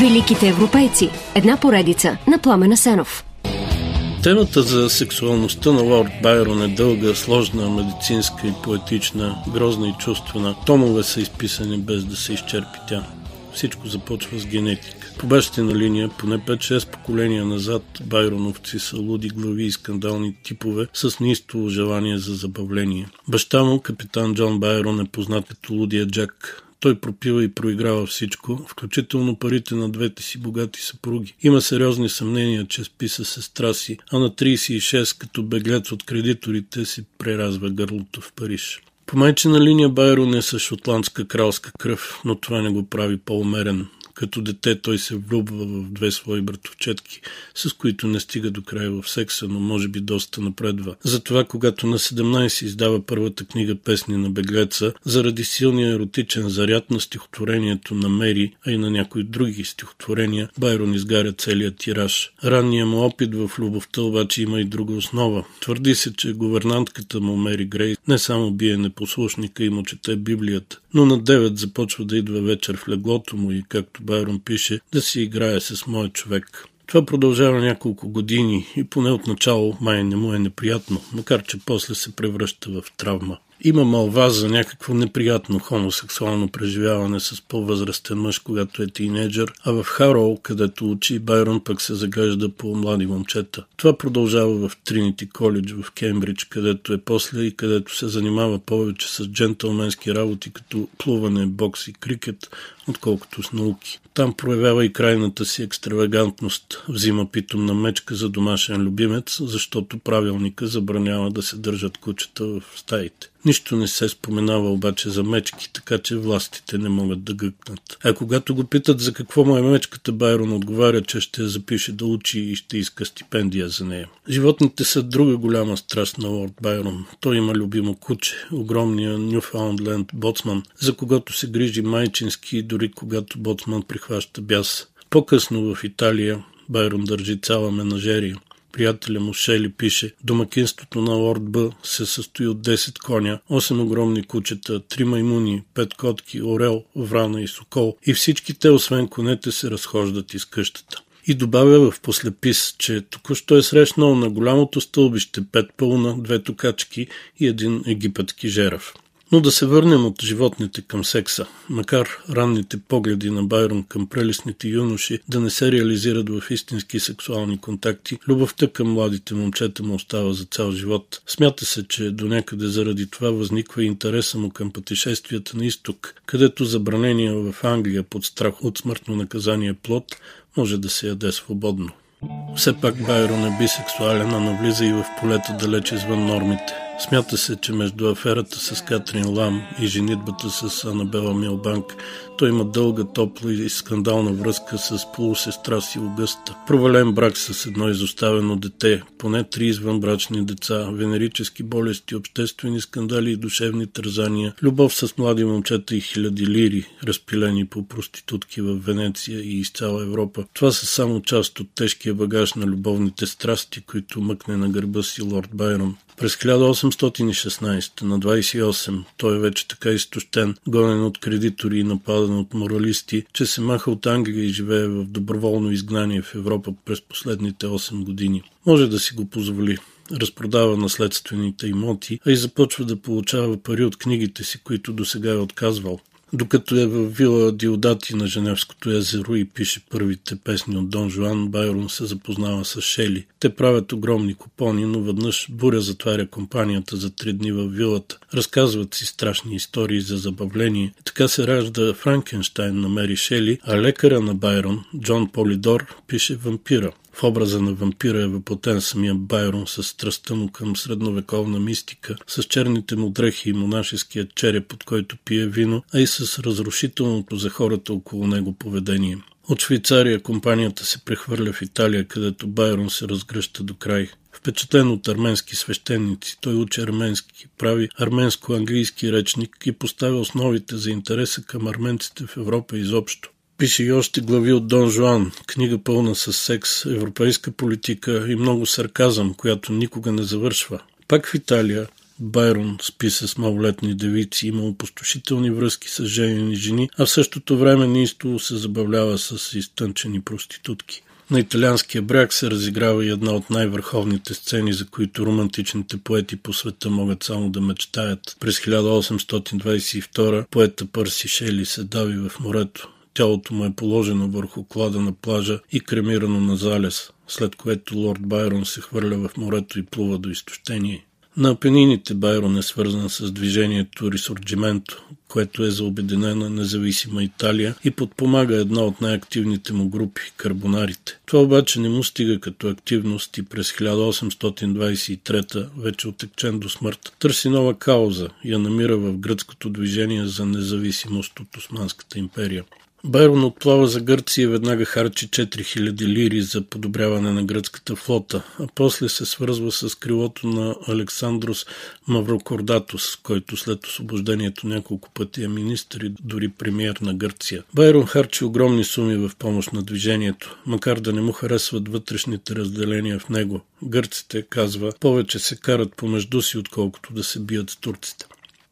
Великите европейци. Една поредица на Пламена Сенов. Темата за сексуалността на Лорд Байрон е дълга, сложна, медицинска и поетична, грозна и чувствена. Томове са изписани без да се изчерпи тя. Всичко започва с генетика. По бащина линия, поне 5-6 поколения назад, байроновци са луди глави и скандални типове с неистово желание за забавление. Баща му, капитан Джон Байрон, е познат като лудия Джак, той пропива и проиграва всичко, включително парите на двете си богати съпруги. Има сериозни съмнения, че спи с сестра си, а на 36, като беглец от кредиторите, си преразва гърлото в Париж. По майчина линия Байрон е с шотландска кралска кръв, но това не го прави по-умерен. Като дете той се влюбва в две свои братовчетки, с които не стига до края в секса, но може би доста напредва. Затова, когато на 17 издава първата книга Песни на беглеца, заради силния еротичен заряд на стихотворението на Мери, а и на някои други стихотворения, Байрон изгаря целият тираж. Ранният му опит в любовта обаче има и друга основа. Твърди се, че говернантката му Мери Грей не само бие непослушника и му чете Библията, но на 9 започва да идва вечер в леглото му и, както Байрон пише, да си играе с моят човек. Това продължава няколко години и поне отначало май не му е неприятно, макар че после се превръща в травма. Има малва за някакво неприятно хомосексуално преживяване с по-възрастен мъж, когато е тинейджър, а в Хароу, където учи, Байрон пък се загажда по млади момчета. Това продължава в Тринити коледж в Кембридж, където е после и където се занимава повече с джентълменски работи, като плуване, бокс и крикет, отколкото с науки. Там проявява и крайната си екстравагантност. Взима питомна мечка за домашен любимец, защото правилника забранява да се държат кучета в стаите. Нищо не се споменава обаче за мечки, така че властите не могат да гъкнат. А когато го питат за какво му е мечката, Байрон отговаря, че ще я запише да учи и ще иска стипендия за нея. Животните са друга голяма страст на Лорд Байрон. Той има любимо куче, огромния Нюфаундленд боцман, за когото се грижи майчински, дори когато боцман прихваща бяс. По-късно в Италия Байрон държи цяла менажерия приятеля му Шели пише Домакинството на Лорд Б се състои от 10 коня, 8 огромни кучета, 3 маймуни, 5 котки, орел, врана и сокол и всички те, освен конете, се разхождат из къщата. И добавя в послепис, че току-що е срещнал на голямото стълбище пет пълна, две токачки и един египетски жерав. Но да се върнем от животните към секса. Макар ранните погледи на Байрон към прелесните юноши да не се реализират в истински сексуални контакти, любовта към младите момчета му остава за цял живот. Смята се, че до някъде заради това възниква интереса му към пътешествията на изток, където забранения в Англия под страх от смъртно наказание плод може да се яде свободно. Все пак Байрон е бисексуален, а навлиза и в полета далеч извън нормите. Смята се, че между аферата с Катрин Лам и женитбата с Анабела Милбанк той има дълга, топла и скандална връзка с полусестра си Огъста. Провален брак с едно изоставено дете, поне три извънбрачни деца, венерически болести, обществени скандали и душевни тързания, любов с млади момчета и хиляди лири, разпилени по проститутки в Венеция и из цяла Европа. Това са само част от тежкия багаж на любовните страсти, които мъкне на гърба си лорд Байрон. През 1816 на 28 той е вече така изтощен, гонен от кредитори и нападан от моралисти, че се маха от Англия и живее в доброволно изгнание в Европа през последните 8 години. Може да си го позволи разпродава наследствените имоти, а и започва да получава пари от книгите си, които до сега е отказвал. Докато е в вила Диодати на Женевското езеро и пише първите песни от Дон Жуан, Байрон се запознава с Шели. Те правят огромни купони, но веднъж буря затваря компанията за три дни в вилата. Разказват си страшни истории за забавление. Така се ражда Франкенштайн на Мери Шели, а лекаря на Байрон, Джон Полидор, пише Вампира. В образа на вампира е въплотен самия Байрон с страстта му към средновековна мистика, с черните му дрехи и монашеския череп, под който пие вино, а и с разрушителното за хората около него поведение. От Швейцария компанията се прехвърля в Италия, където Байрон се разгръща до край. Впечатлен от арменски свещеници, той учи арменски, прави арменско-английски речник и поставя основите за интереса към арменците в Европа изобщо. Пише и още глави от Дон Жуан, книга пълна с секс, европейска политика и много сарказъм, която никога не завършва. Пак в Италия Байрон спи с малолетни девици, има опустошителни връзки с женени жени, а в същото време неистово се забавлява с изтънчени проститутки. На италианския бряг се разиграва и една от най-върховните сцени, за които романтичните поети по света могат само да мечтаят. През 1822 поета Пърси Шели се дави в морето. Тялото му е положено върху клада на плажа и кремирано на залез, след което лорд Байрон се хвърля в морето и плува до изтощение. На Апенините Байрон е свързан с движението Рисорджименто, което е за обединена независима Италия и подпомага една от най-активните му групи – карбонарите. Това обаче не му стига като активност и през 1823, вече отекчен до смърт, търси нова кауза и я намира в гръцкото движение за независимост от Османската империя. Байрон отплава за Гърция и веднага харчи 4000 лири за подобряване на гръцката флота, а после се свързва с крилото на Александрос Маврокордатос, който след освобождението няколко пъти е министър и дори премиер на Гърция. Байрон харчи огромни суми в помощ на движението, макар да не му харесват вътрешните разделения в него. Гърците, казва, повече се карат помежду си, отколкото да се бият с турците.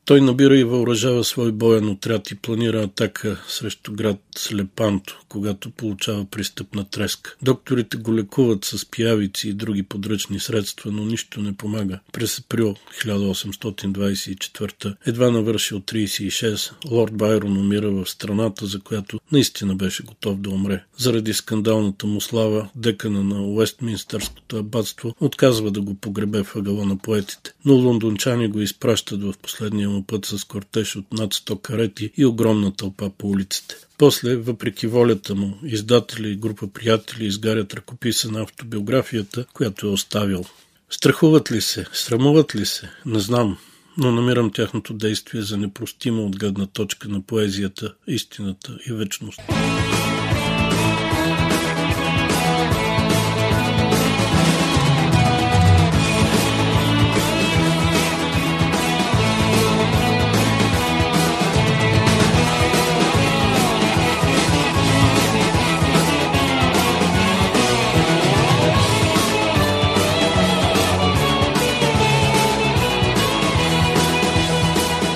Той набира и въоръжава свой боен отряд и планира атака срещу град Слепанто, когато получава пристъпна треска. Докторите го лекуват с пиявици и други подръчни средства, но нищо не помага. През април 1824, едва навършил 36, лорд Байрон умира в страната, за която наистина беше готов да умре. Заради скандалната му слава, декана на Уестминстърското аббатство отказва да го погребе в ъгъла на поетите, но лондончани го изпращат в последния му път с кортеж от над 100 карети и огромна тълпа по улиците. После, въпреки волята му, издатели и група приятели изгарят ръкописа на автобиографията, която е оставил. Страхуват ли се? Срамуват ли се? Не знам, но намирам тяхното действие за непростимо от гледна точка на поезията, истината и вечност.